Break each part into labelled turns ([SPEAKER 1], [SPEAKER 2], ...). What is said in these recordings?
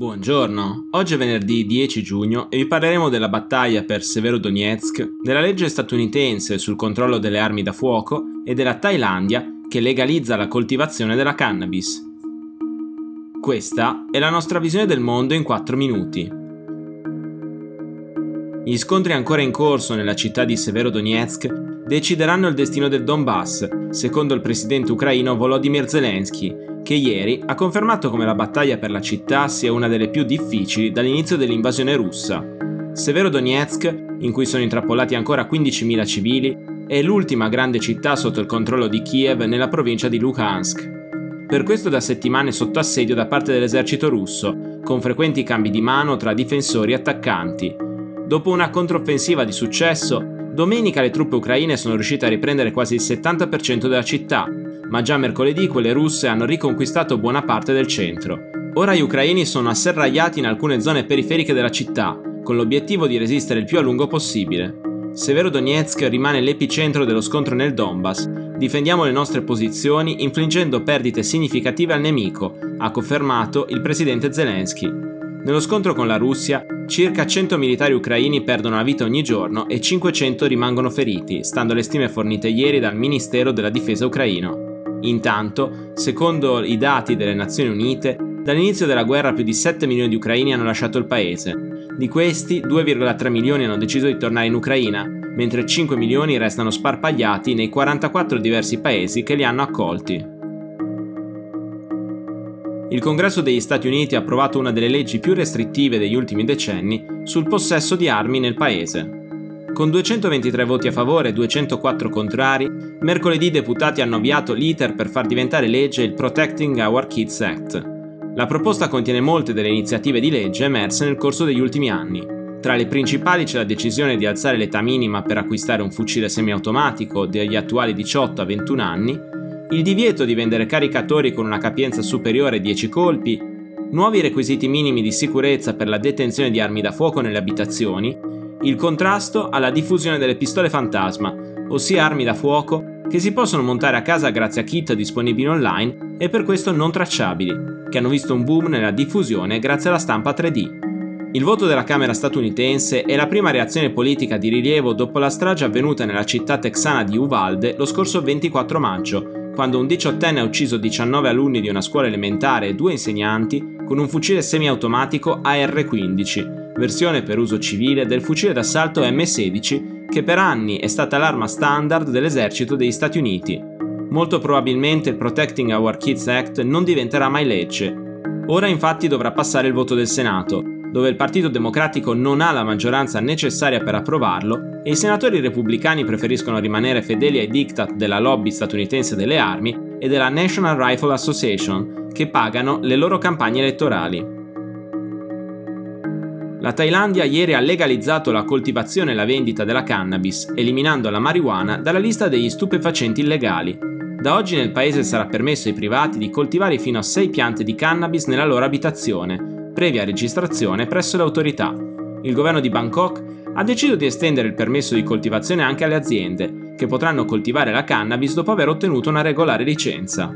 [SPEAKER 1] Buongiorno, oggi è venerdì 10 giugno e vi parleremo della battaglia per Severodonetsk, della legge statunitense sul controllo delle armi da fuoco e della Thailandia che legalizza la coltivazione della cannabis. Questa è la nostra visione del mondo in 4 minuti. Gli scontri ancora in corso nella città di Severodonetsk decideranno il destino del Donbass, secondo il presidente ucraino Volodymyr Zelensky, che ieri ha confermato come la battaglia per la città sia una delle più difficili dall'inizio dell'invasione russa. Severodonetsk, in cui sono intrappolati ancora 15.000 civili, è l'ultima grande città sotto il controllo di Kiev nella provincia di Luhansk. Per questo da settimane sotto assedio da parte dell'esercito russo, con frequenti cambi di mano tra difensori e attaccanti. Dopo una controffensiva di successo, Domenica le truppe ucraine sono riuscite a riprendere quasi il 70% della città, ma già mercoledì quelle russe hanno riconquistato buona parte del centro. Ora gli ucraini sono asserragliati in alcune zone periferiche della città, con l'obiettivo di resistere il più a lungo possibile. Severodonetsk rimane l'epicentro dello scontro nel Donbass. Difendiamo le nostre posizioni infliggendo perdite significative al nemico, ha confermato il presidente Zelensky. Nello scontro con la Russia, Circa 100 militari ucraini perdono la vita ogni giorno e 500 rimangono feriti, stando alle stime fornite ieri dal Ministero della Difesa ucraino. Intanto, secondo i dati delle Nazioni Unite, dall'inizio della guerra più di 7 milioni di ucraini hanno lasciato il paese. Di questi, 2,3 milioni hanno deciso di tornare in Ucraina, mentre 5 milioni restano sparpagliati nei 44 diversi paesi che li hanno accolti il Congresso degli Stati Uniti ha approvato una delle leggi più restrittive degli ultimi decenni sul possesso di armi nel paese. Con 223 voti a favore e 204 contrari, mercoledì i deputati hanno avviato l'iter per far diventare legge il Protecting Our Kids Act. La proposta contiene molte delle iniziative di legge emerse nel corso degli ultimi anni. Tra le principali c'è la decisione di alzare l'età minima per acquistare un fucile semiautomatico dagli attuali 18 a 21 anni il divieto di vendere caricatori con una capienza superiore a 10 colpi, nuovi requisiti minimi di sicurezza per la detenzione di armi da fuoco nelle abitazioni, il contrasto alla diffusione delle pistole fantasma, ossia armi da fuoco che si possono montare a casa grazie a kit disponibili online e per questo non tracciabili, che hanno visto un boom nella diffusione grazie alla stampa 3D. Il voto della Camera statunitense è la prima reazione politica di rilievo dopo la strage avvenuta nella città texana di Uvalde lo scorso 24 maggio, quando un diciottenne ha ucciso 19 alunni di una scuola elementare e due insegnanti con un fucile semiautomatico AR-15, versione per uso civile del fucile d'assalto M16 che per anni è stata l'arma standard dell'esercito degli Stati Uniti. Molto probabilmente il Protecting Our Kids Act non diventerà mai legge. Ora infatti dovrà passare il voto del Senato, dove il Partito Democratico non ha la maggioranza necessaria per approvarlo e i senatori repubblicani preferiscono rimanere fedeli ai diktat della lobby statunitense delle armi e della National Rifle Association, che pagano le loro campagne elettorali. La Thailandia ieri ha legalizzato la coltivazione e la vendita della cannabis, eliminando la marijuana dalla lista degli stupefacenti illegali. Da oggi nel paese sarà permesso ai privati di coltivare fino a 6 piante di cannabis nella loro abitazione, previa registrazione presso le autorità. Il governo di Bangkok ha deciso di estendere il permesso di coltivazione anche alle aziende, che potranno coltivare la cannabis dopo aver ottenuto una regolare licenza.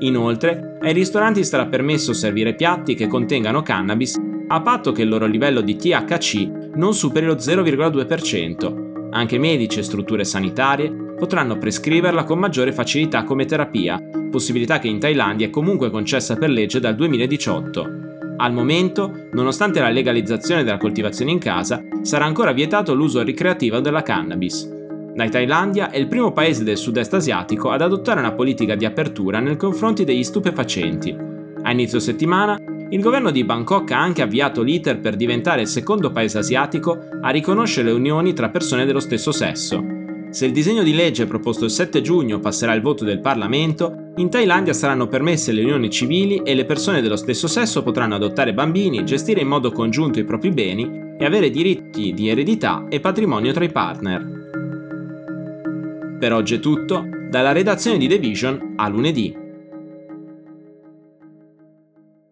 [SPEAKER 1] Inoltre, ai ristoranti sarà permesso servire piatti che contengano cannabis a patto che il loro livello di THC non superi lo 0,2%. Anche medici e strutture sanitarie potranno prescriverla con maggiore facilità come terapia, possibilità che in Thailandia è comunque concessa per legge dal 2018. Al momento, nonostante la legalizzazione della coltivazione in casa, sarà ancora vietato l'uso ricreativo della cannabis. La Thailandia è il primo paese del sud-est asiatico ad adottare una politica di apertura nei confronti degli stupefacenti. A inizio settimana, il governo di Bangkok ha anche avviato l'iter per diventare il secondo paese asiatico a riconoscere le unioni tra persone dello stesso sesso. Se il disegno di legge proposto il 7 giugno passerà il voto del Parlamento, in Thailandia saranno permesse le unioni civili e le persone dello stesso sesso potranno adottare bambini, gestire in modo congiunto i propri beni e avere diritti di eredità e patrimonio tra i partner. Per oggi è tutto, dalla redazione di The Vision a lunedì.